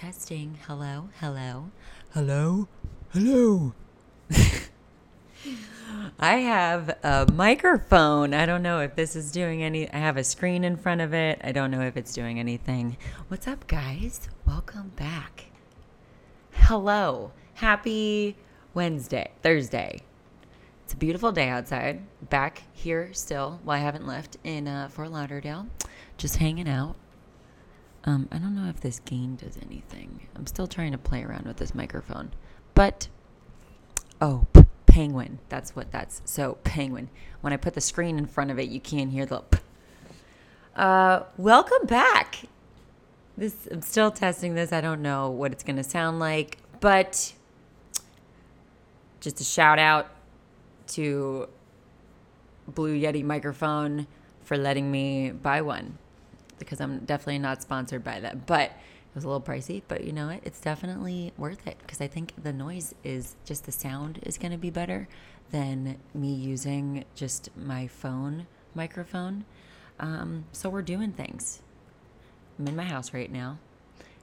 testing. Hello, hello. Hello? Hello? I have a microphone. I don't know if this is doing any. I have a screen in front of it. I don't know if it's doing anything. What's up, guys? Welcome back. Hello. Happy Wednesday, Thursday. It's a beautiful day outside. Back here still. Well, I haven't left in uh, Fort Lauderdale. Just hanging out. Um, I don't know if this gain does anything. I'm still trying to play around with this microphone. But Oh, p- penguin. That's what that's. So, penguin. When I put the screen in front of it, you can't hear the. P. Uh, welcome back. This I'm still testing this. I don't know what it's going to sound like, but just a shout out to Blue Yeti microphone for letting me buy one because I'm definitely not sponsored by them. But it was a little pricey, but you know what? It's definitely worth it because I think the noise is just the sound is going to be better than me using just my phone microphone. Um, so we're doing things. I'm in my house right now.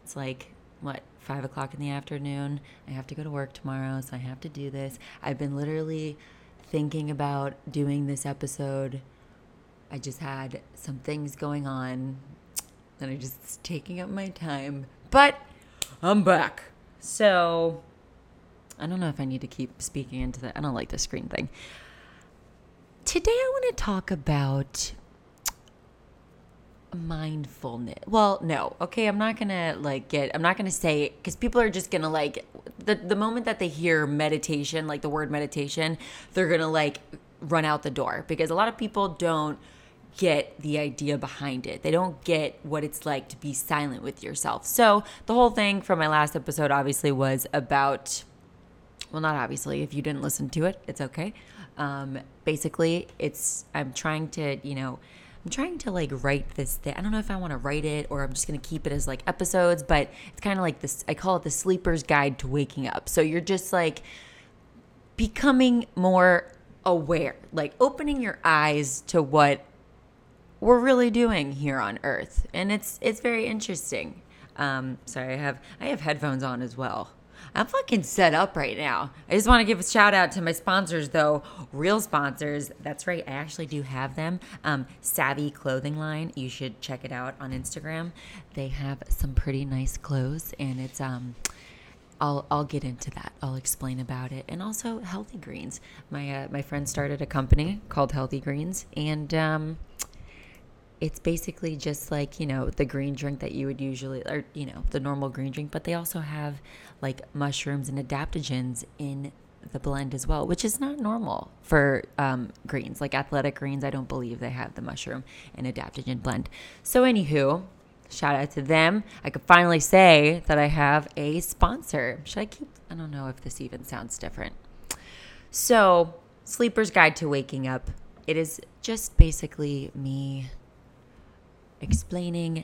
It's like, what, five o'clock in the afternoon? I have to go to work tomorrow, so I have to do this. I've been literally thinking about doing this episode. I just had some things going on and I just taking up my time. But I'm back. So I don't know if I need to keep speaking into that. I don't like the screen thing. Today I want to talk about mindfulness. Well, no. Okay, I'm not going to like get I'm not going to say cuz people are just going to like the the moment that they hear meditation, like the word meditation, they're going to like run out the door because a lot of people don't get the idea behind it. They don't get what it's like to be silent with yourself. So, the whole thing from my last episode obviously was about well, not obviously. If you didn't listen to it, it's okay. Um, basically, it's I'm trying to, you know, I'm trying to like write this thing. I don't know if I want to write it or I'm just going to keep it as like episodes, but it's kind of like this I call it the sleeper's guide to waking up. So you're just like becoming more aware, like opening your eyes to what we're really doing here on Earth, and it's it's very interesting. Um, sorry, I have I have headphones on as well. I'm fucking set up right now. I just want to give a shout out to my sponsors, though. Real sponsors. That's right. I actually do have them. Um, Savvy Clothing Line. You should check it out on Instagram. They have some pretty nice clothes, and it's um. I'll I'll get into that. I'll explain about it, and also Healthy Greens. My uh, my friend started a company called Healthy Greens, and um, it's basically just like you know the green drink that you would usually or you know the normal green drink but they also have like mushrooms and adaptogens in the blend as well which is not normal for um, greens. Like athletic greens i don't believe they have the mushroom and adaptogen blend. So anywho shout out to them. I could finally say that i have a sponsor. Should i keep i don't know if this even sounds different. So sleeper's guide to waking up. It is just basically me explaining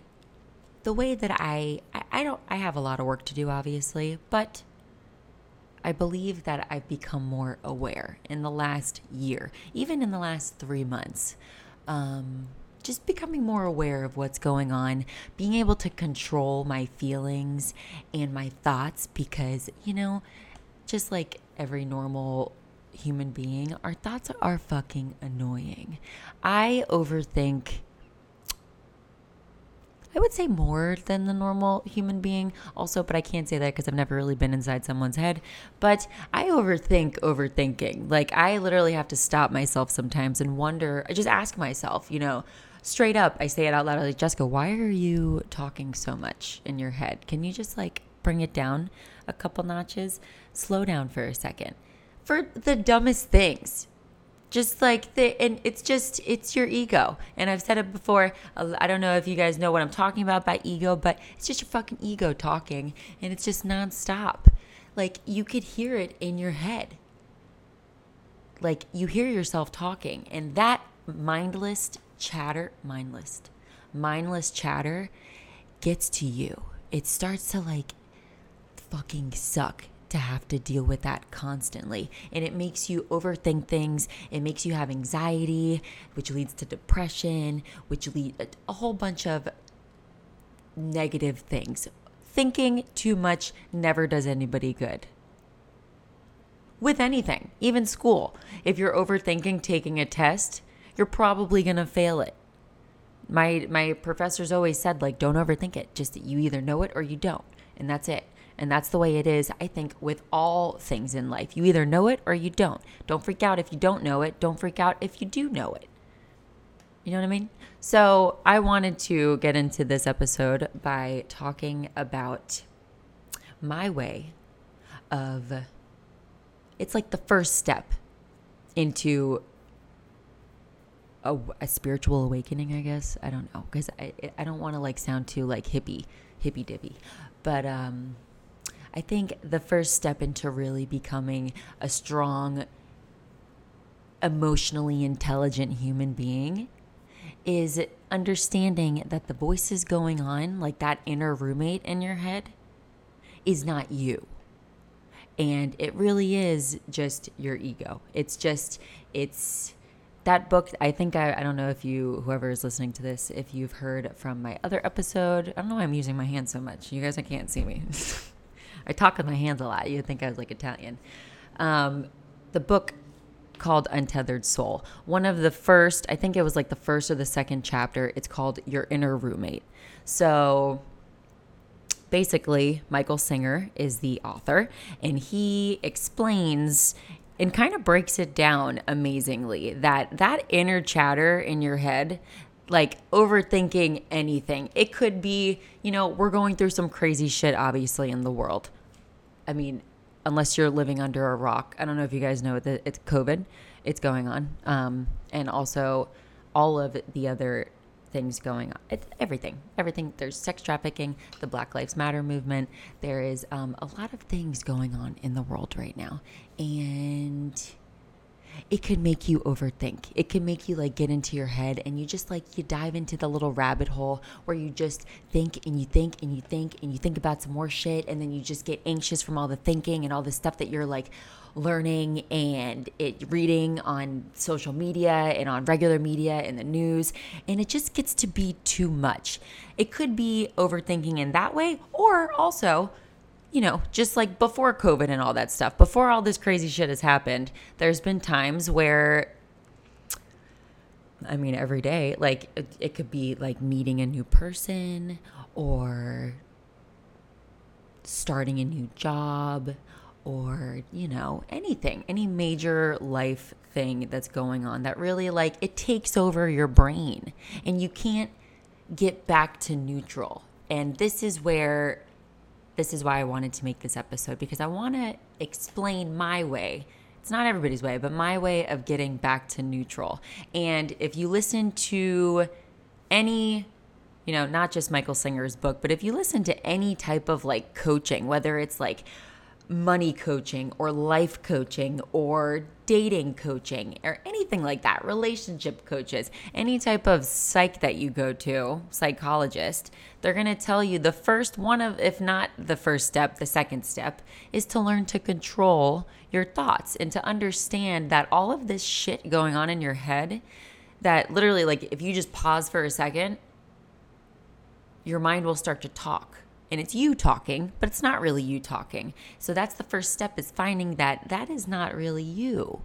the way that I, I I don't I have a lot of work to do obviously, but I believe that I've become more aware in the last year, even in the last 3 months. Um just becoming more aware of what's going on, being able to control my feelings and my thoughts because, you know, just like every normal human being, our thoughts are fucking annoying. I overthink I would say more than the normal human being, also, but I can't say that because I've never really been inside someone's head. But I overthink overthinking. Like, I literally have to stop myself sometimes and wonder, I just ask myself, you know, straight up, I say it out loud, like, Jessica, why are you talking so much in your head? Can you just like bring it down a couple notches? Slow down for a second. For the dumbest things, just like the and it's just it's your ego. And i've said it before i don't know if you guys know what i'm talking about by ego but it's just your fucking ego talking and it's just nonstop. Like you could hear it in your head. Like you hear yourself talking and that mindless chatter mindless mindless chatter gets to you. It starts to like fucking suck to have to deal with that constantly. And it makes you overthink things. It makes you have anxiety, which leads to depression, which lead uh, a whole bunch of negative things thinking too much never does anybody good. With anything, even school. If you're overthinking taking a test, you're probably going to fail it. My my professors always said like don't overthink it. Just you either know it or you don't. And that's it. And that's the way it is, I think, with all things in life. You either know it or you don't. Don't freak out if you don't know it. Don't freak out if you do know it. You know what I mean? So, I wanted to get into this episode by talking about my way of it's like the first step into a, a spiritual awakening, I guess. I don't know because I I don't want to like sound too like hippie hippie dippy, but um, I think the first step into really becoming a strong, emotionally intelligent human being is understanding that the voices going on, like that inner roommate in your head, is not you. And it really is just your ego. It's just, it's that book. I think I, I don't know if you, whoever is listening to this, if you've heard from my other episode. I don't know why I'm using my hands so much. You guys, I can't see me. I talk with my hands a lot. You'd think I was like Italian. Um, the book called Untethered Soul. One of the first, I think it was like the first or the second chapter, it's called Your Inner Roommate. So basically, Michael Singer is the author, and he explains and kind of breaks it down amazingly that that inner chatter in your head like overthinking anything. It could be, you know, we're going through some crazy shit, obviously, in the world. I mean, unless you're living under a rock. I don't know if you guys know that it's COVID, it's going on. Um, and also all of the other things going on. It's everything, everything. There's sex trafficking, the Black Lives Matter movement. There is um, a lot of things going on in the world right now. And it can make you overthink. It can make you like get into your head and you just like you dive into the little rabbit hole where you just think and you think and you think and you think about some more shit and then you just get anxious from all the thinking and all the stuff that you're like learning and it reading on social media and on regular media and the news and it just gets to be too much. It could be overthinking in that way or also you know, just like before COVID and all that stuff, before all this crazy shit has happened, there's been times where, I mean, every day, like it, it could be like meeting a new person or starting a new job or, you know, anything, any major life thing that's going on that really like it takes over your brain and you can't get back to neutral. And this is where this is why I wanted to make this episode because I want to explain my way. It's not everybody's way, but my way of getting back to neutral. And if you listen to any, you know, not just Michael Singer's book, but if you listen to any type of like coaching, whether it's like money coaching or life coaching or dating coaching or anything like that, relationship coaches, any type of psych that you go to, psychologist, they're going to tell you the first one of, if not the first step, the second step is to learn to control your thoughts and to understand that all of this shit going on in your head, that literally, like, if you just pause for a second, your mind will start to talk and it's you talking, but it's not really you talking. So that's the first step is finding that that is not really you,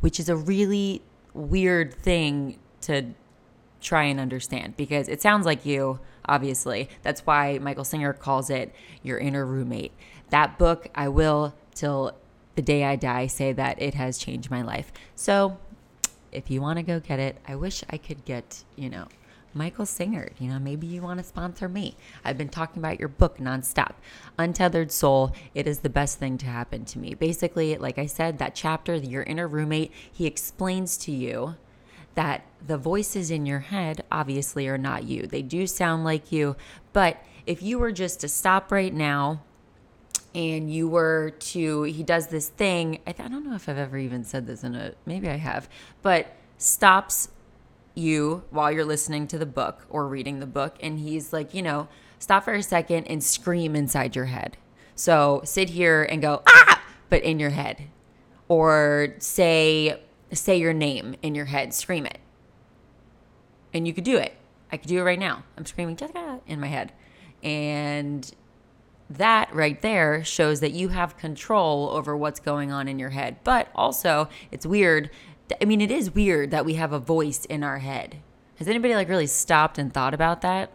which is a really weird thing to try and understand because it sounds like you, obviously. That's why Michael Singer calls it your inner roommate. That book, I will, till the day I die, say that it has changed my life. So if you want to go get it, I wish I could get, you know, Michael Singer. You know, maybe you want to sponsor me. I've been talking about your book nonstop. Untethered Soul, it is the best thing to happen to me. Basically, like I said, that chapter, your inner roommate, he explains to you that the voices in your head obviously are not you. They do sound like you, but if you were just to stop right now and you were to, he does this thing. I, I don't know if I've ever even said this in a, maybe I have, but stops you while you're listening to the book or reading the book and he's like you know stop for a second and scream inside your head. So sit here and go ah! but in your head. Or say say your name in your head scream it. And you could do it. I could do it right now. I'm screaming Jessica in my head. And that right there shows that you have control over what's going on in your head. But also, it's weird. I mean, it is weird that we have a voice in our head. Has anybody like really stopped and thought about that?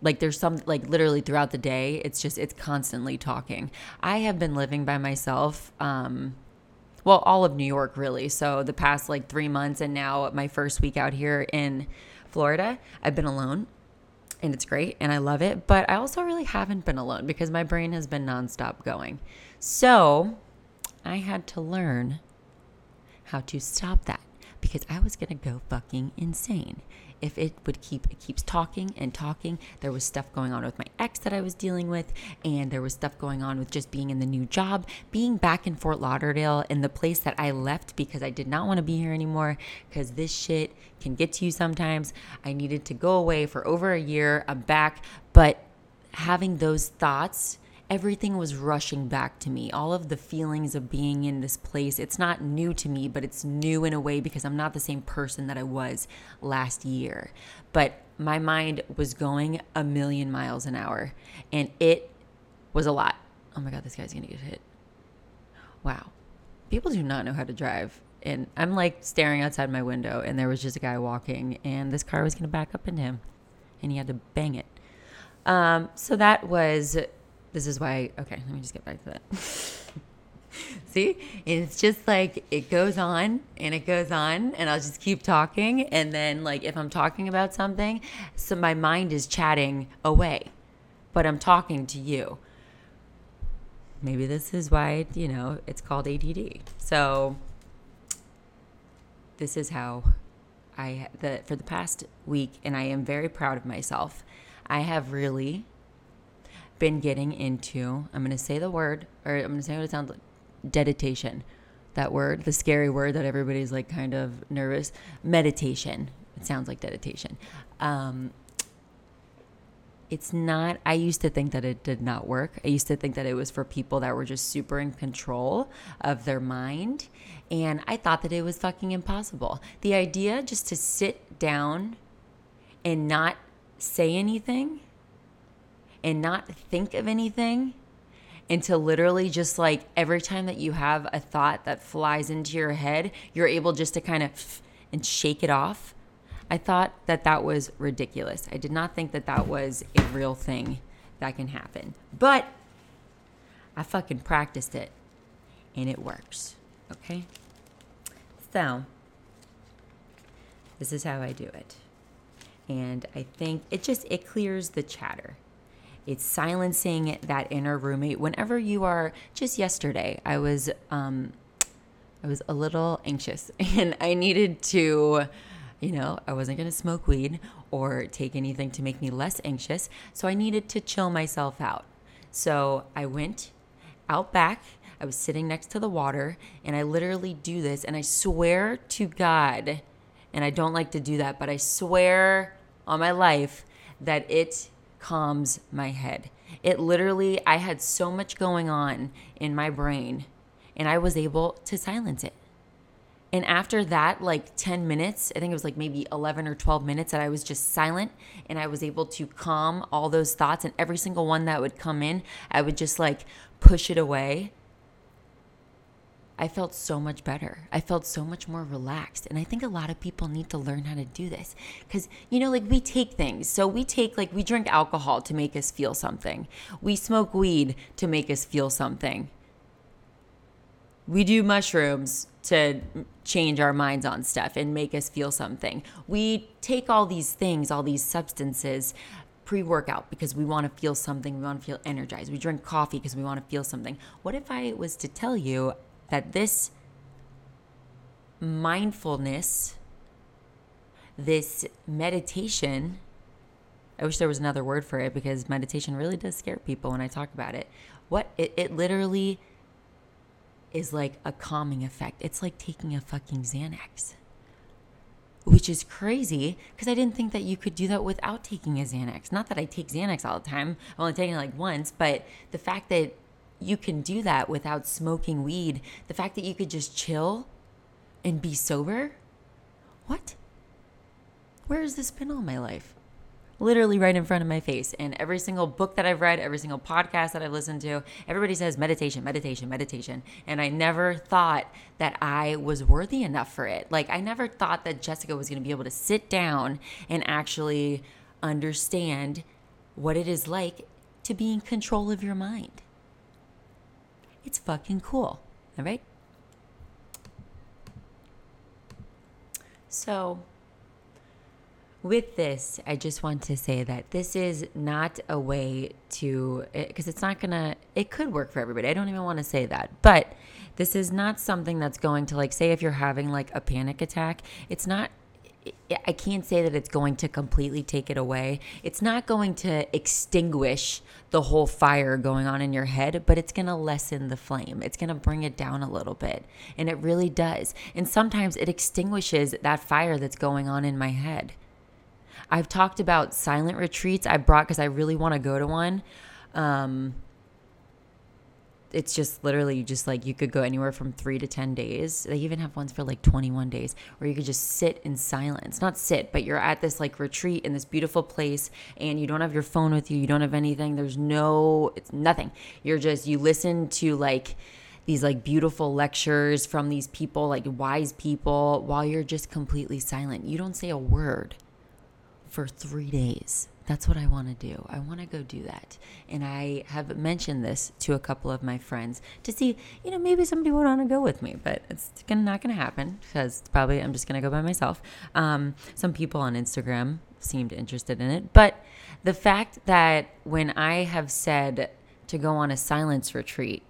Like there's some like literally throughout the day, it's just it's constantly talking. I have been living by myself um well, all of New York really. So the past like 3 months and now my first week out here in Florida, I've been alone and it's great and I love it. But I also really haven't been alone because my brain has been nonstop going. So I had to learn how to stop that because I was gonna go fucking insane. If it would keep it keeps talking and talking there was stuff going on with my ex that i was dealing with and there was stuff going on with just being in the new job being back in fort lauderdale in the place that i left because i did not want to be here anymore because this shit can get to you sometimes. I needed to go away for over a year i'm back. But having those thoughts everything was rushing back to me. All of the feelings of being in this place, it's not new to me, but it's new in a way because I'm not the same person that I was last year. But my mind was going a million miles an hour and it was a lot. Oh my God, this guy's gonna get hit. Wow. People do not know how to drive. And I'm like staring outside my window, and there was just a guy walking, and this car was gonna back up into him, and he had to bang it. Um, so that was this is why, okay, let me just get back to that. See, it's just like it goes on and it goes on, and I'll just keep talking. And then, like, if I'm talking about something, so my mind is chatting away, but I'm talking to you. Maybe this is why, you know, it's called ADD. So, this is how I, the, for the past week, and I am very proud of myself, I have really been getting into, I'm going to say the word, or I'm going to say what it sounds like deditation. That word, the scary word that everybody's like kind of nervous. Meditation. It sounds like dedication. Um, it's not, I used to think that it did not work. I used to think that it was for people that were just super in control of their mind. And I thought that it was fucking impossible. The idea just to sit down and not say anything and not think of anything and to literally just like every time that you have a thought that flies into your head, you're able just to kind of and shake it off. I thought that that was ridiculous. I did not think that that was a real thing that can happen. But I fucking practiced it and it works. Okay? So, this is how I do it. And I think it just it clears the chatter. It's silencing that inner roommate. Whenever you are, just yesterday, I was, um, I was a little anxious, and I needed to, you know, I wasn't gonna smoke weed or take anything to make me less anxious. So I needed to chill myself out. So I went out back. I was sitting next to the water, and I literally do this, and I swear to God, and I don't like to do that, but I swear on my life that it calms my head. It literally, I had so much going on in my brain and I was able to silence it. And after that, like 10 minutes, I think it was like maybe 11 or 12 minutes that I was just silent and I was able to calm all those thoughts. And every single one that would come in, I would just like push it away I felt so much better. I felt so much more relaxed. And I think a lot of people need to learn how to do this. Because, you know, like we take things. So we take, like, we drink alcohol to make us feel something, we smoke weed to make us feel something. We do mushrooms to change our minds on stuff and make us feel something. We take all these things, all these substances pre workout because we want to feel something, we want to feel energized. We drink coffee because we want to feel something. What if I was to tell you that this mindfulness, this meditation, I wish there was another word for it because meditation really does scare people when I talk about it. What it, it literally is like a calming effect. It's like taking a fucking Xanax, which is crazy because I didn't think that you could do that without taking a Xanax. Not that I take Xanax all the time, I've only taken it like once, but the fact that you can do that without smoking weed. The fact that you could just chill and be sober. What? Where has this been all my life? literally right in front of my face. And every single book that I've read, every single podcast that I've listened to, everybody says meditation, meditation, meditation. And I never thought that I was worthy enough for it. Like, I never thought that Jessica was going to be able to sit down and actually understand what it is like to be in control of your mind. It's fucking cool. All right? So, with this, I just want to say that this is not a way to, eh, because it's not gonna, it could work for everybody. I don't even want to say that. But this is not something that's going to, like, say if you're having like a panic attack, it's not I can't say that it's going to completely take it away. It's not going to extinguish the whole fire going on in your head, but it's going to lessen the flame. It's going to bring it down a little bit. And it really does. And sometimes it extinguishes that fire that's going on in my head. I've talked about silent retreats I brought because I really want to go to one. Um, it's just literally just like you could go anywhere from three to 10 days. They even have ones for like 21 days where you could just sit in silence. Not sit, but you're at this like retreat in this beautiful place and you don't have your phone with you. You don't have anything. There's no, it's nothing. You're just, you listen to like, these like beautiful lectures from these people, like wise people, while you're just completely silent. You don't say a word for three days. That's what I want to do. I want to go do that. And I have mentioned this to a couple of my friends to see, you know, maybe somebody would want to go with me, but it's gonna, not going to happen because probably I'm just going to go by myself. Um, some people on Instagram seemed interested in it. But the fact that when I have said to go on a silence retreat,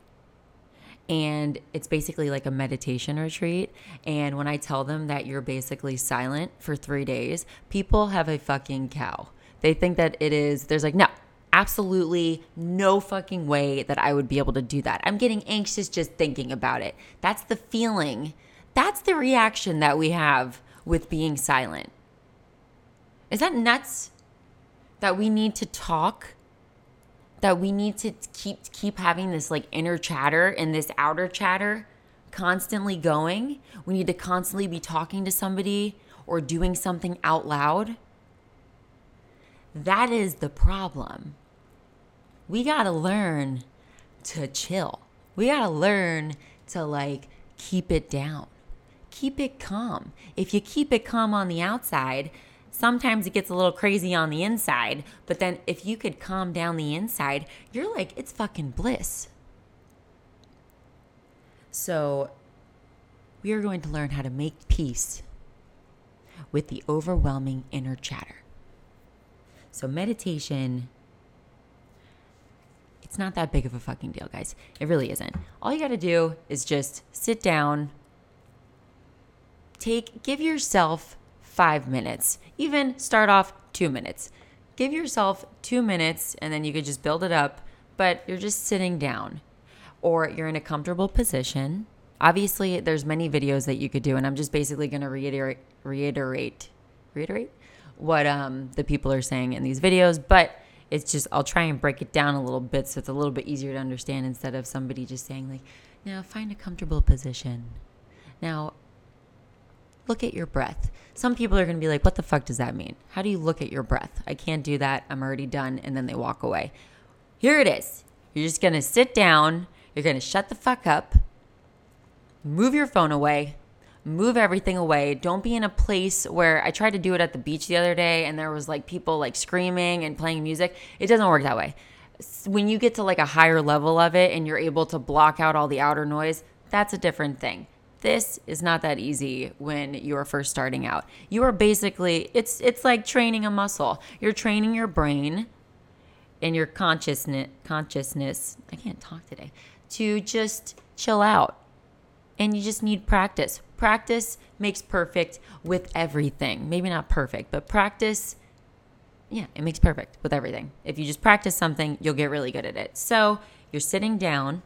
and it's basically like a meditation retreat. And when I tell them that you're basically silent for three days, people have a fucking cow. They think that it is, there's like, no, absolutely no fucking way that I would be able to do that. I'm getting anxious just thinking about it. That's the feeling. That's the reaction that we have with being silent. Is that nuts? That we need to talk? That we need to keep keep having this like inner chatter and this outer chatter constantly going? We need to constantly be talking to somebody or doing something out loud? That is the problem. We got to learn to chill. We got to learn to like keep it down. Keep it calm. If you keep it calm on the outside, sometimes it gets a little crazy on the inside, but then if you could calm down the inside, you're like, it's fucking bliss. So, we are going to learn how to make peace with the overwhelming inner chatter. So, meditation, it's not that big of a fucking deal, guys. It really isn't. All you got to do is just sit down, take, give yourself five minutes, even start off two minutes. Give yourself two minutes and then you could just build it up, but you're just sitting down or you're in a comfortable position. Obviously, there's many videos that you could do, and I'm just basically going to reiterate, reiterate, reiterate what um, the people are saying in these videos, but it's just I'll try and break it down a little bit so it's a little bit easier to understand instead of somebody just saying like, now find a comfortable position. Now look at your breath. Some people are going to be like, what the fuck does that mean? How do you look at your breath? I can't do that. I'm already done. And then they walk away. Here it is. You're just going to sit down. You're going to shut the fuck up. Move your phone away move everything away. Don't be in a place where I tried to do it at the beach the other day and there was like people like screaming and playing music. It doesn't work that way. When you get to like a higher level of it and you're able to block out all the outer noise, that's a different thing. This is not that easy when you're first starting out. You are basically it's it's like training a muscle. You're training your brain and your consciousness consciousness. I can't talk today. To just chill out. And you just need practice practice makes perfect with everything. Maybe not perfect, but practice, yeah, it makes perfect with everything. If you just practice something, you'll get really good at it. So you're sitting down,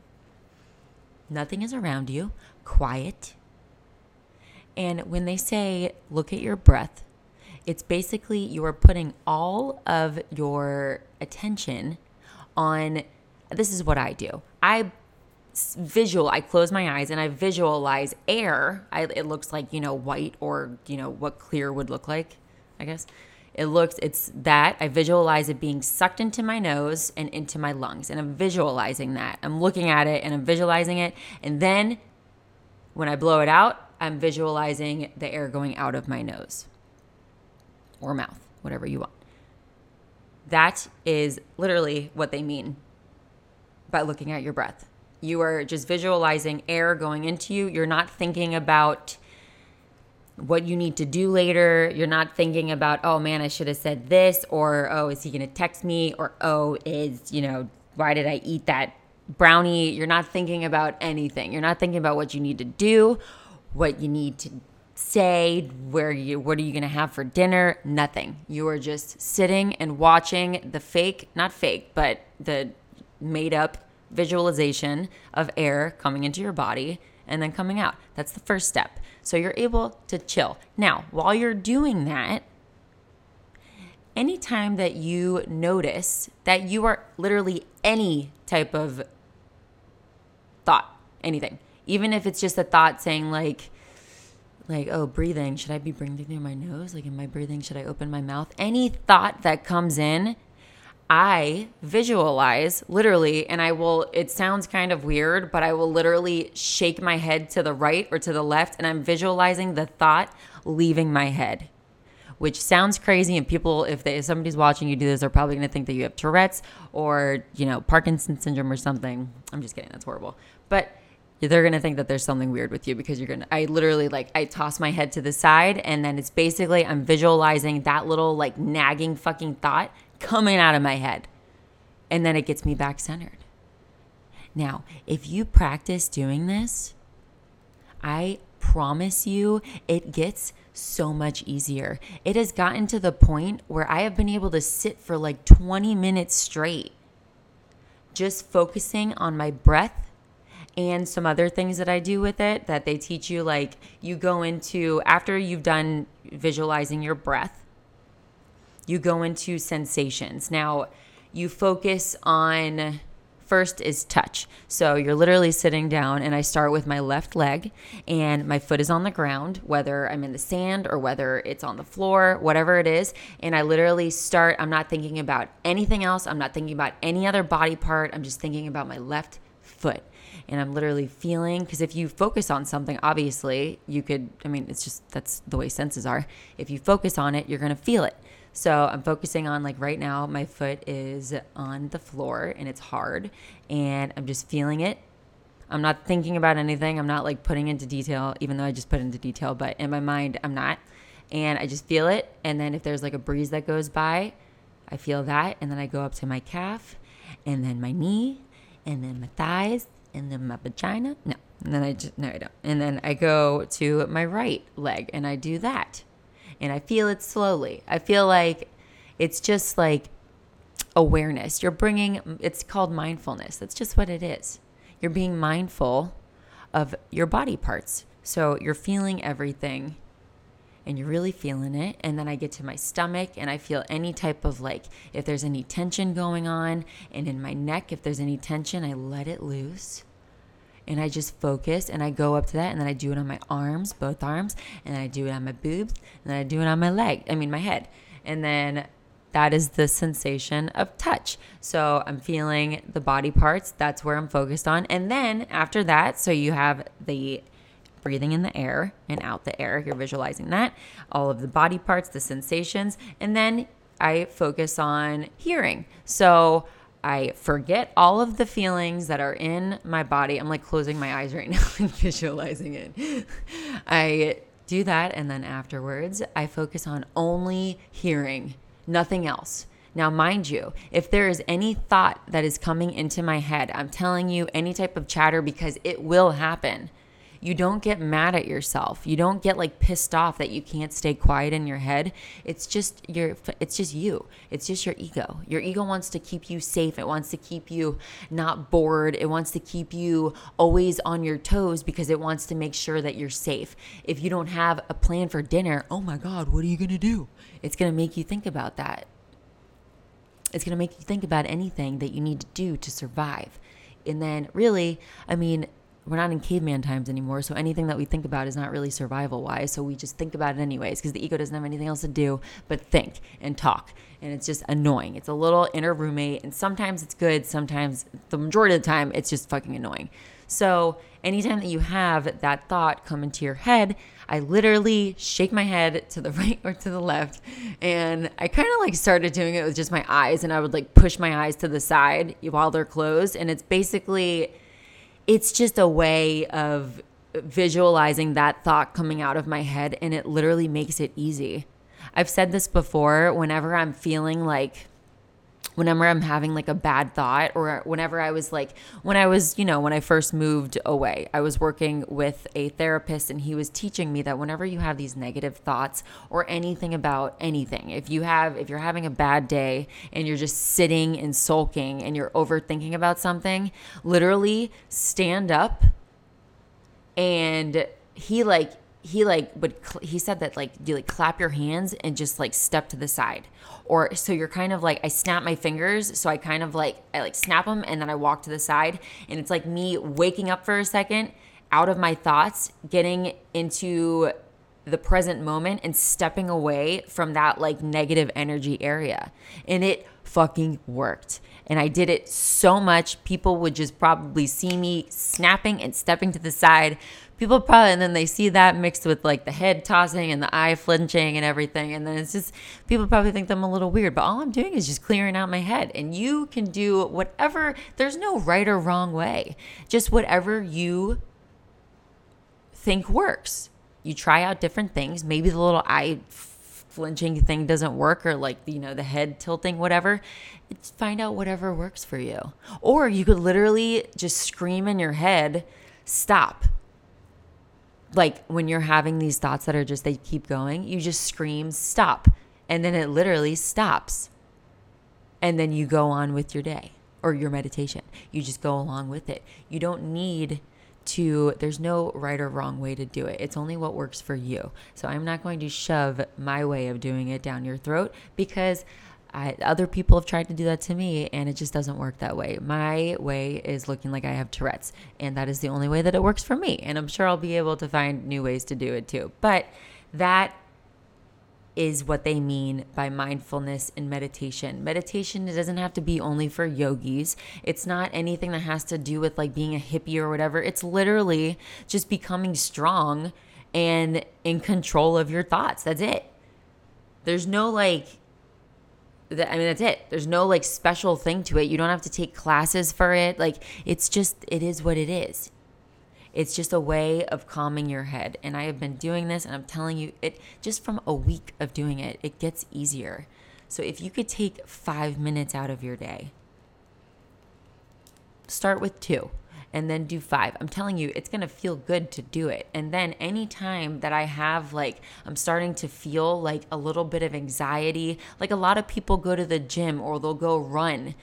nothing is around you, quiet. And when they say, look at your breath, it's basically you are putting all of your attention on this is what I do. I visual i close my eyes and i visualize air I, it looks like you know white or you know what clear would look like i guess It looks, it's that. I visualize it being sucked into my nose and into my lungs. And I'm visualizing that. I'm looking at it and I'm visualizing it. And then when I blow it out, I'm visualizing the air going out of my nose or mouth, whatever you want. That is literally what they mean by looking at your breath. You are just visualizing air going into you. You're not thinking about what you need to do later. You're not thinking about, oh man, I should have said this, or oh, is he going to text me, or oh, is, you know, why did I eat that brownie? You're not thinking about anything. You're not thinking about what you need to do, what you need to say, where you what are you going to have for dinner? Nothing. You are just sitting and watching the fake, not fake, but the made up visualization of air coming into your body and then coming out. That's the first step. So you're able to chill. Now, while you're doing that, anytime that you notice that you are literally any type of thought, anything, even if it's just a thought saying like, like, oh, breathing, should I be breathing through my nose? Like, am I breathing? Should I open my mouth? Any thought that comes in, I visualize literally, and I will, it sounds kind of weird, but I will literally shake my head to the right or to the left, and I'm visualizing the thought leaving my head, which sounds crazy. And people, if, they, if somebody's watching you do this, they're probably to think that you have Tourette's or, you know, Parkinson's syndrome or something. I'm just kidding. That's horrible. But they're gonna think that there's something weird with you because you're gonna i literally like i toss my head to the side and then it's basically i'm visualizing that little like nagging fucking thought coming out of my head and then it gets me back centered now if you practice doing this i promise you it gets so much easier it has gotten to the point where i have been able to sit for like 20 minutes straight just focusing on my breath and some other things that I do with it that they teach you. Like you go into, after you've done visualizing your breath, you go into sensations. Now, you focus on first is touch. So you're literally sitting down, and I start with my left leg, and my foot is on the ground, whether I'm in the sand or whether it's on the floor, whatever it is. And I literally start, I'm not thinking about anything else. I'm not thinking about any other body part. I'm just thinking about my left foot and I'm literally feeling because if you focus on something, obviously you could, I mean, it's just that's the way senses are. If you focus on it, you're going to feel it. So I'm focusing on like right now, my foot is on the floor and it's hard, and I'm just feeling it. I'm not thinking about anything. I'm not like putting into detail, even though I just put into detail, but in my mind, I'm not. And I just feel it. And then if there's like a breeze that goes by, I feel that. And then I go up to my calf and then my knee and then my thighs and then my vagina. No. And then I just, no, I don't. And then I go to my right leg and I do that. And I feel it slowly. I feel like it's just like awareness. You're bringing, it's called mindfulness. That's just what it is. You're being mindful of your body parts. So you're feeling everything and you're really feeling it. And then I get to my stomach and I feel any type of like, if there's any tension going on, and in my neck, if there's any tension, I let it loose. And I just focus and I go up to that and then I do it on my arms, both arms, and I do it on my boobs, and then I do it on my leg, I mean, my head. And then that is the sensation of touch. So I'm feeling the body parts, that's where I'm focused on. And then after that, so you have the breathing in the air and out the air. You're visualizing that, all of the body parts, the sensations, and then I focus on hearing. So I forget all of the feelings that are in my body. I'm like closing my eyes right now and visualizing it. I do that, and then afterwards, I focus on only hearing, nothing else. Now, mind you, if there is any thought that is coming into my head, I'm telling you any type of chatter because it will happen you don't get mad at yourself. You don't get like pissed off that you can't stay quiet in your head. It's just your it's just you. It's just your ego. Your ego wants to keep you safe. It wants to keep you not bored. It wants to keep you always on your toes because it wants to make sure that you're safe. If you don't have a plan for dinner, oh my god, what are you going to do? It's going to make you think about that. It's going to make you think about anything that you need to do to survive. And then really, I mean, we're not in caveman times anymore. So anything that we think about is not really survival wise. So we just think about it anyways because the ego doesn't have anything else to do but think and talk. And it's just annoying. It's a little inner roommate. And sometimes it's good. Sometimes, the majority of the time, it's just fucking annoying. So anytime that you have that thought come into your head, I literally shake my head to the right or to the left. And I kind of like started doing it with just my eyes. And I would like push my eyes to the side while they're closed. And it's basically, it's just a way of visualizing that thought coming out of my head and it literally makes it easy. I've said this before whenever I'm feeling like whenever I'm having like a bad thought or whenever I was like when I was, you know, when I first moved away, I was working with a therapist and he was teaching me that whenever you have these negative thoughts or anything about anything, if you have if you're having a bad day and you're just sitting and sulking and you're overthinking about something, literally stand up and he like he like would cl- he said that like you like clap your hands and just like step to the side. Or so you're kind of like i snap my fingers so i kind of like i like snap them and then i walk to the side. And it's like me waking up for a second out of my thoughts getting into the present moment and stepping away from that like negative energy area. And it fucking worked and I did it so much people would just probably see me snapping and stepping to the side. People probably and then they see that mixed with like the head tossing and the eye flinching and everything and then it's just people probably think i'm a little weird but all i'm doing is just clearing out my head and you can do whatever there's no right or wrong way just whatever you think works. You try out different things maybe the little eye flinching thing doesn't work or like you know the head tilting whatever find out whatever works for you or you could literally just scream in your head stop like when you're having these thoughts that are just they keep going, you just scream stop and then it literally stops. And then you go on with your day or your meditation. You just go along with it. You don't need to there's no right or wrong way to do it. It's only what works for you. So I'm not going to shove my way of doing it down your throat because I, other people have tried to do that to me and it just doesn't work that way. My way is looking like I have Tourette's, and that is the only way that it works for me. And I'm sure I'll be able to find new ways to do it too. But that is what they mean by mindfulness and meditation. Meditation it doesn't have to be only for yogis. It's not anything that has to do with like being a hippie or whatever. It's literally just becoming strong and in control of your thoughts. That's it. There's no like I mean, that's it. There's no like special thing to it. You don't have to take classes for it. Like, it's just, it is what it is. It's just a way of calming your head. And I have been doing this, and I'm telling you, it just from a week of doing it, it gets easier. So if you could take five minutes out of your day, start with two and then do five. I'm telling you, it's gonna feel good to do it. And then anytime that I have like, I'm starting to feel like a little bit of anxiety, like a lot of people go to the gym or they'll go run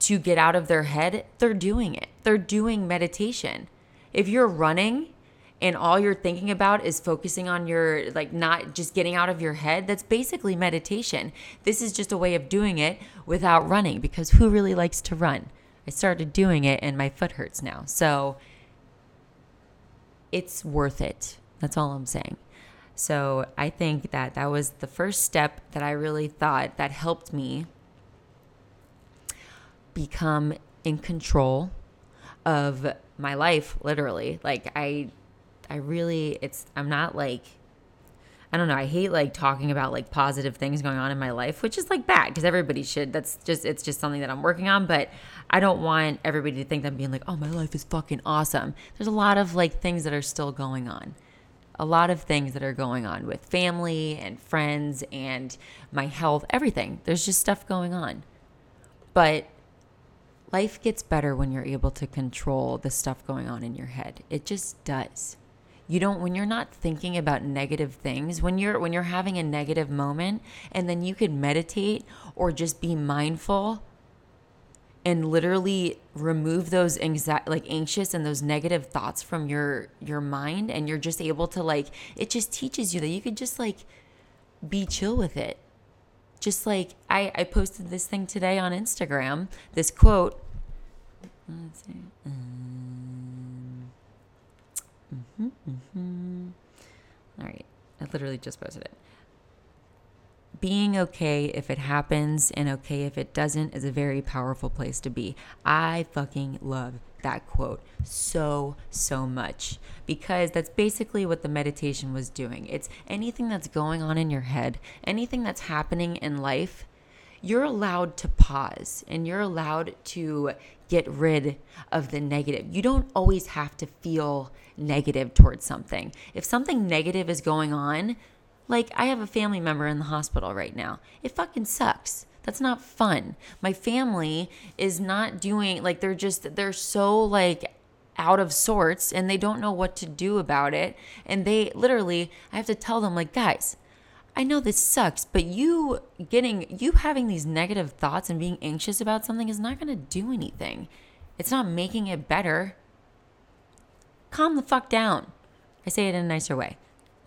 to get out of their head, they're doing it. They're doing meditation. If you're running, and all you're thinking about is focusing on your like not just getting out of your head that's basically meditation this is just a way of doing it without running because who really likes to run I started doing it and my foot hurts now. So it's worth it. That's all I'm saying. So I think that that was the first step that I really thought that helped me become in control of my life literally. Like I I really it's I'm not like I don't know. I hate like talking about like positive things going on in my life, which is like bad because everybody should. That's just, it's just something that I'm working on. But I don't want everybody to think that I'm being like, oh, my life is fucking awesome. There's a lot of like things that are still going on. A lot of things that are going on with family and friends and my health, everything. There's just stuff going on. But life gets better when you're able to control the stuff going on in your head. It just does you don't when you're not thinking about negative things when you're when you're having a negative moment and then you could meditate or just be mindful and literally remove those anxiety like anxious and those negative thoughts from your your mind and you're just able to like it just teaches you that you could just like be chill with it just like i i posted this thing today on instagram this quote let's see um, Mm-hmm, mm-hmm. All right. I literally just posted it. Being okay if it happens and okay if it doesn't is a very powerful place to be. I fucking love that quote so, so much because that's basically what the meditation was doing. It's anything that's going on in your head, anything that's happening in life, you're allowed to pause and you're allowed to get rid of the negative. You don't always have to feel negative towards something. If something negative is going on, like I have a family member in the hospital right now, it fucking sucks. That's not fun. My family is not doing like they're just they're so like out of sorts and they don't know what to do about it and they literally I have to tell them like guys, I know this sucks, but you getting you having these negative thoughts and being anxious about something is not going to do anything. It's not making it better. Calm the fuck down. I say it in a nicer way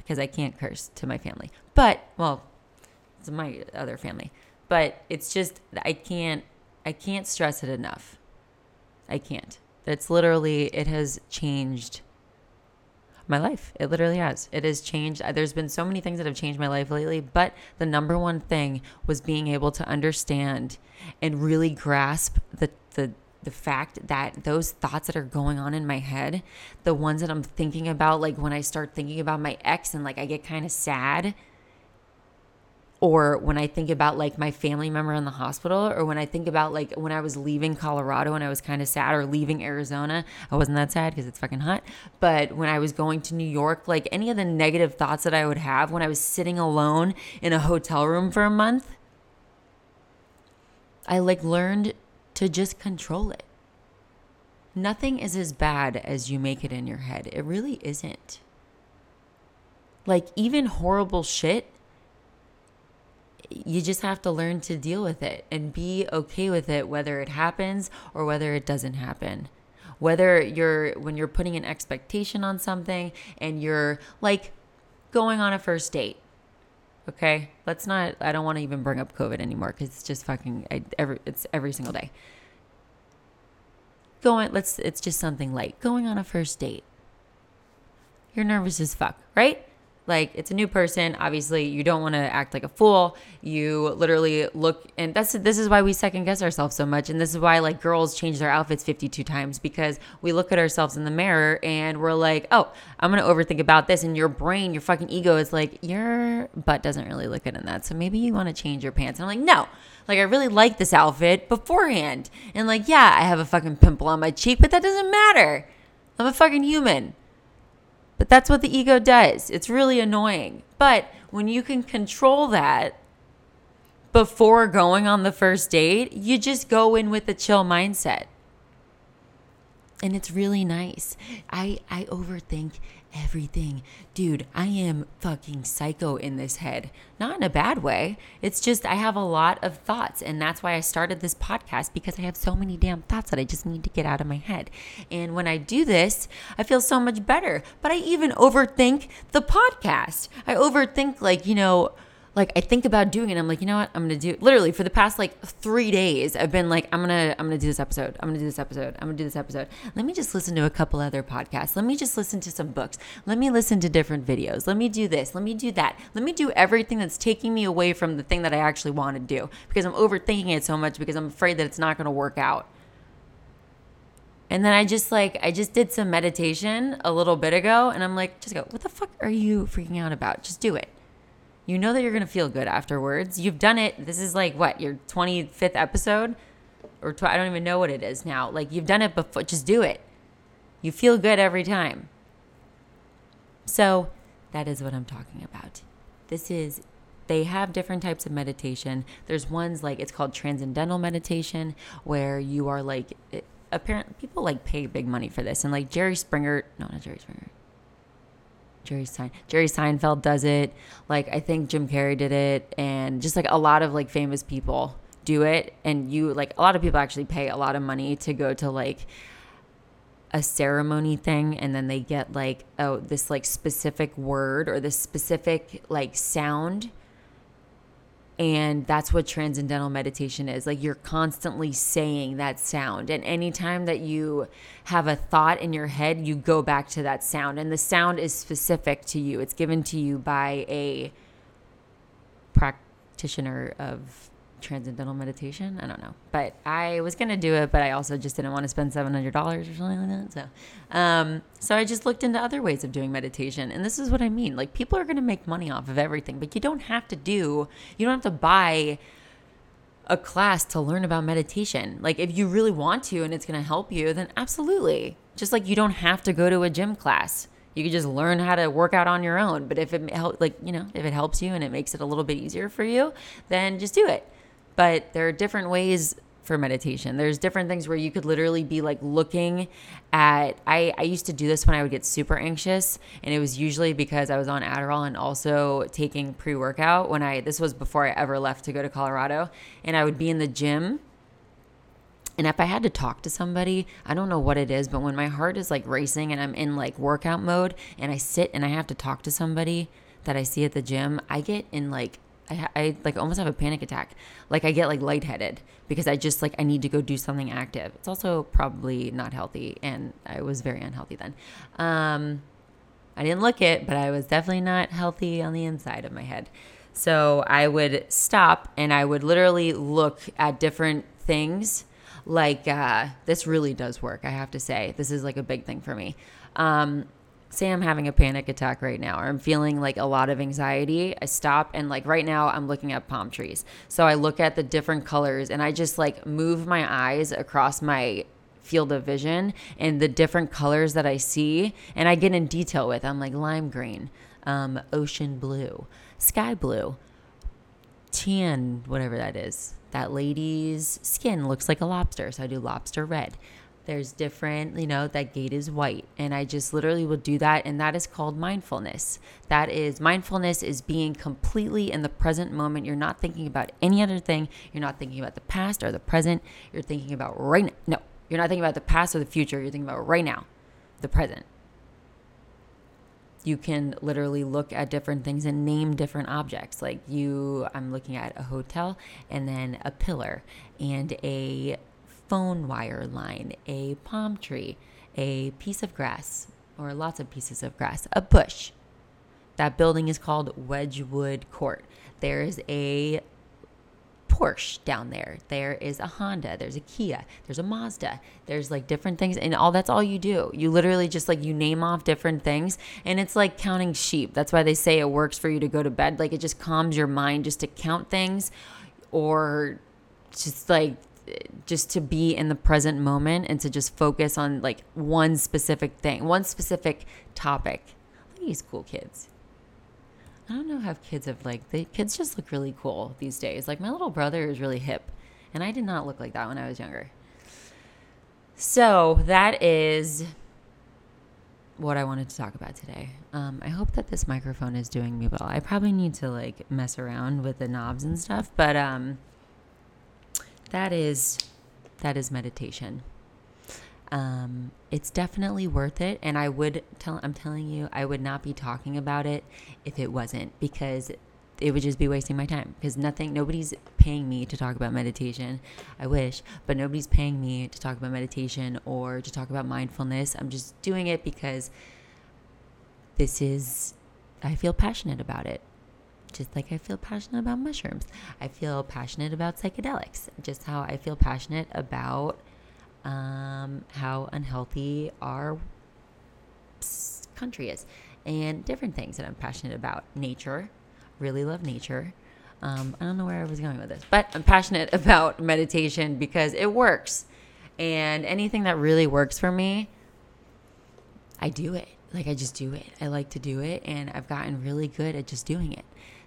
because I can't curse to my family. But, well, it's my other family. But it's just I can't I can't stress it enough. I can't. It's literally it has changed my life. It literally has. It has changed. There's been so many things that have changed my life lately, but the number one thing was being able to understand and really grasp the the the fact that those thoughts that are going on in my head, the ones that I'm thinking about like when I start thinking about my ex and like I get kind of sad, or when I think about like my family member in the hospital, or when I think about like when I was leaving Colorado and I was kind of sad, or leaving Arizona, I wasn't that sad because it's fucking hot. But when I was going to New York, like any of the negative thoughts that I would have when I was sitting alone in a hotel room for a month, I like learned to just control it. Nothing is as bad as you make it in your head. It really isn't. Like, even horrible shit you just have to learn to deal with it and be okay with it whether it happens or whether it doesn't happen whether you're when you're putting an expectation on something and you're like going on a first date okay? Let's not i don't want to even bring up covid anymore because it's just fucking I, every it's every single day. Going let's it's just something light. Going on a first date. You're nervous as fuck right like it's a new person. Obviously, you don't want to act like a fool. You literally look, and that's this is why we second guess ourselves so much, and this is why like girls change their outfits fifty two times because we look at ourselves in the mirror and we're like, oh, I'm gonna overthink about this, and your brain, your fucking ego is like, your butt doesn't really look good in that, so maybe you want to change your pants. And I'm like, no, like I really like this outfit beforehand, and like yeah, I have a fucking pimple on my cheek, but that doesn't matter. I'm a fucking human. But that's what the ego does. It's really annoying. But when you can control that before going on the first date, you just go in with a chill mindset. And it's really nice. I I overthink everything. Dude, I am fucking psycho in this head. Not in a bad way. It's just I have a lot of thoughts. And that's why I started this podcast because I have so many damn thoughts that I just need to get out of my head. And when I do this, I feel so much better. But I even overthink the podcast. I overthink, like, you know, like I think about doing it. I'm like, you know what? I'm gonna do it. Literally for the past like three days, I've been like, I'm gonna, I'm gonna do this episode. I'm gonna do this episode. I'm gonna do this episode. Let me just listen to a couple other podcasts. Let me just listen to some books. Let me listen to different videos. Let me do this. Let me do that. Let me do everything that's taking me away from the thing that I actually want to do because I'm overthinking it so much because I'm afraid that it's not gonna work out. And then I just like I just did some meditation a little bit ago, and I'm like, just go. What the fuck are you freaking out about? Just do it. You know that you're going to feel good afterwards. You've done it. This is like what, your 25th episode? Or tw- I don't even know what it is now. Like you've done it before. Just do it. You feel good every time. So that is what I'm talking about. This is, they have different types of meditation. There's ones like, it's called transcendental meditation, where you are like, eh, it, apparently people like pay big money for this. And like Jerry Springer, no, not Jerry Springer. Jerry Sein Jerry Seinfeld does it. Like I think Jim Carrey did it, and just like a lot of like famous people do it. And you like a lot of people actually pay a lot of money to go to like a ceremony thing and then they get like oh this like specific word or this specific like sound And that's what transcendental meditation is. Like you're constantly saying that sound. And anytime that you have a thought in your head, you go back to that sound. And the sound is specific to you, it's given to you by a practitioner of transcendental meditation. I don't know, but I was gonna do it, but I also just didn't want to spend seven hundred dollars or something like that. So, um, so I just looked into other ways of doing meditation, and this is what I mean. Like people are gonna make money off of everything, but you don't have to do. You don't have to buy a class to learn about meditation. Like if you really want to and it's to help you, then absolutely. Just like you don't have to go to a gym class. You can just learn how to work out on your own. But if it help, like you know, if it helps you and it makes it a little bit easier for you, then just do it but there are different ways for meditation. There's different things where you could literally be like looking at I, I used to do this when I would get super anxious and it was usually because I was on Adderall and also taking pre-workout when I this was before I ever left to go to Colorado and I would be in the gym and if I had to talk to somebody, I don't know what it is, but when my heart is like racing and I'm in like workout mode and I sit and I have to talk to somebody that I see at the gym, I get in like I, I like almost have a panic attack. Like I get like lightheaded because I just like I need to go do something active. It's also probably not healthy, and I was very unhealthy then. Um, I didn't look it, but I was definitely not healthy on the inside of my head. So I would stop and I would literally look at different things. Like uh, this really does work. I have to say, this is like a big thing for me. Um, say I'm having a panic attack right now or I'm feeling like a lot of anxiety, I stop and like right now I'm looking at palm trees. So I look at the different colors and I just like move my eyes across my field of vision and the different colors that I see and I get in detail with. I'm like lime green, um, ocean blue, sky blue, tan, whatever that is. That lady's skin looks like a lobster, so I do lobster red. There's different, you know, that gate is white. And I just literally will do that. And that is called mindfulness. That is, mindfulness is being completely in the present moment. You're not thinking about any other thing. You're not thinking about the past or the present. You're thinking about right now. No, you're not thinking about the past or the future. You're thinking about right now, the present. You can literally look at different things and name different objects. Like you, I'm looking at a hotel and then a pillar and a phone wire line, a palm tree, a piece of grass, or lots of pieces of grass, a bush. That building is called Wedgewood Court. There is a Porsche down there. There is a Honda. There's a Kia. There's a Mazda. There's like different things. And all that's all you do. You literally just like you name off different things. And it's like counting sheep. That's why they say it works for you to go to bed. Like it just calms your mind just to count things or just like just to be in the present moment and to just focus on like one specific thing, one specific topic. These cool kids. I don't know how kids have like the kids just look really cool these days. Like my little brother is really hip, and I did not look like that when I was younger. So that is what I wanted to talk about today. Um, I hope that this microphone is doing me well. I probably need to like mess around with the knobs and stuff, but um, that is that is meditation. Um, it's definitely worth it, and I would tell. I'm telling you, I would not be talking about it if it wasn't because it would just be wasting my time because nothing nobody's paying me to talk about meditation i wish but nobody's paying me to talk about meditation or to talk about mindfulness i'm just doing it because this is i feel passionate about it just like I feel passionate about mushrooms. I feel passionate about psychedelics, just how I feel passionate about um, how unhealthy our country is, and different things that I'm passionate about. Nature, really love nature. Um, I don't know where I was going with this, but I'm passionate about meditation because it works. And anything that really works for me, I do it. Like, I just do it. I like to do it, and I've gotten really good at just doing it.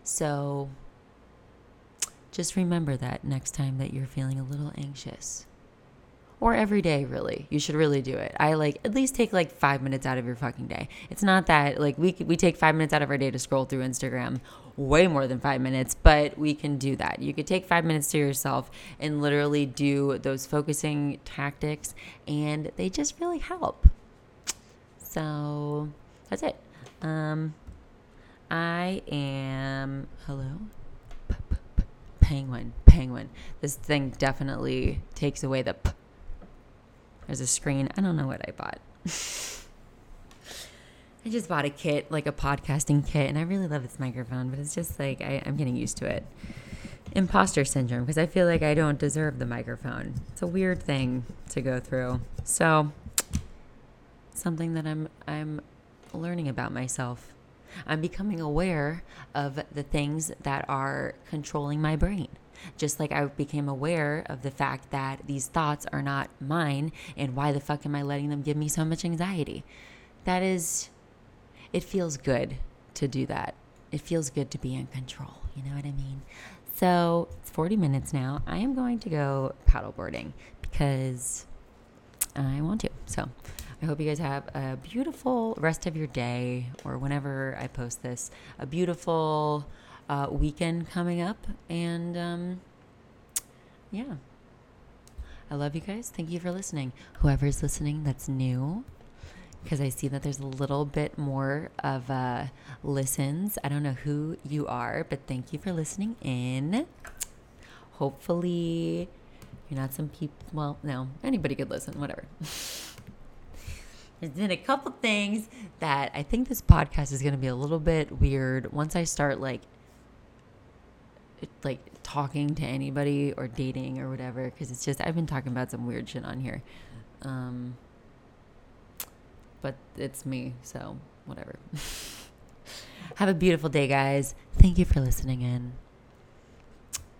So just remember that next time that you're feeling a little anxious. Or every day, really. You should really do it. I like at least take like five minutes out of your fucking day. It's not that like we we take five minutes out of our day to scroll through Instagram, way more than five minutes, but we can do that. You could take five minutes to yourself and literally do those focusing tactics, and they just really help. So that's it. Um, I am. Hello? penguin, penguin. This thing definitely takes away the. P. There's a screen. I don't know what I bought. I just bought a kit, like a podcasting kit, and I really love this microphone, but it's just like I, I'm getting used to it. Imposter syndrome, because I feel like I don't deserve the microphone. It's a weird thing to go through. So, something that I'm I'm learning about myself. I'm becoming aware of the things that are controlling my brain. Just like I became aware of the fact that these thoughts are not mine and why the fuck am I letting them give me so much anxiety? That is it feels good to do that. It feels good to be in control. You know what I mean? So it's 40 minutes now. I am going to go paddleboarding because I want to. So I hope you guys have a beautiful rest of your day or whenever I post this, a beautiful uh, weekend coming up. And um, yeah. I love you guys. Thank you for listening. Whoever's listening that's new, because I see that there's a little bit more of uh, listens. I don't know who you are, but thank you for listening in. Hopefully, you're not some people. Well, no, anybody could listen, whatever. There's been a couple things that I think this podcast is going to be a little bit weird once I start like like talking to anybody or dating or whatever because it's just I've been talking about some weird shit on here. Um but it's me, so whatever. Have a beautiful day, guys. Thank you for listening in.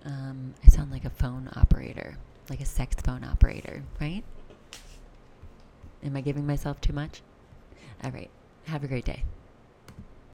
Um, I sound like a phone operator, like a sex phone operator, right? Am I giving myself too much? All right. Have a great day.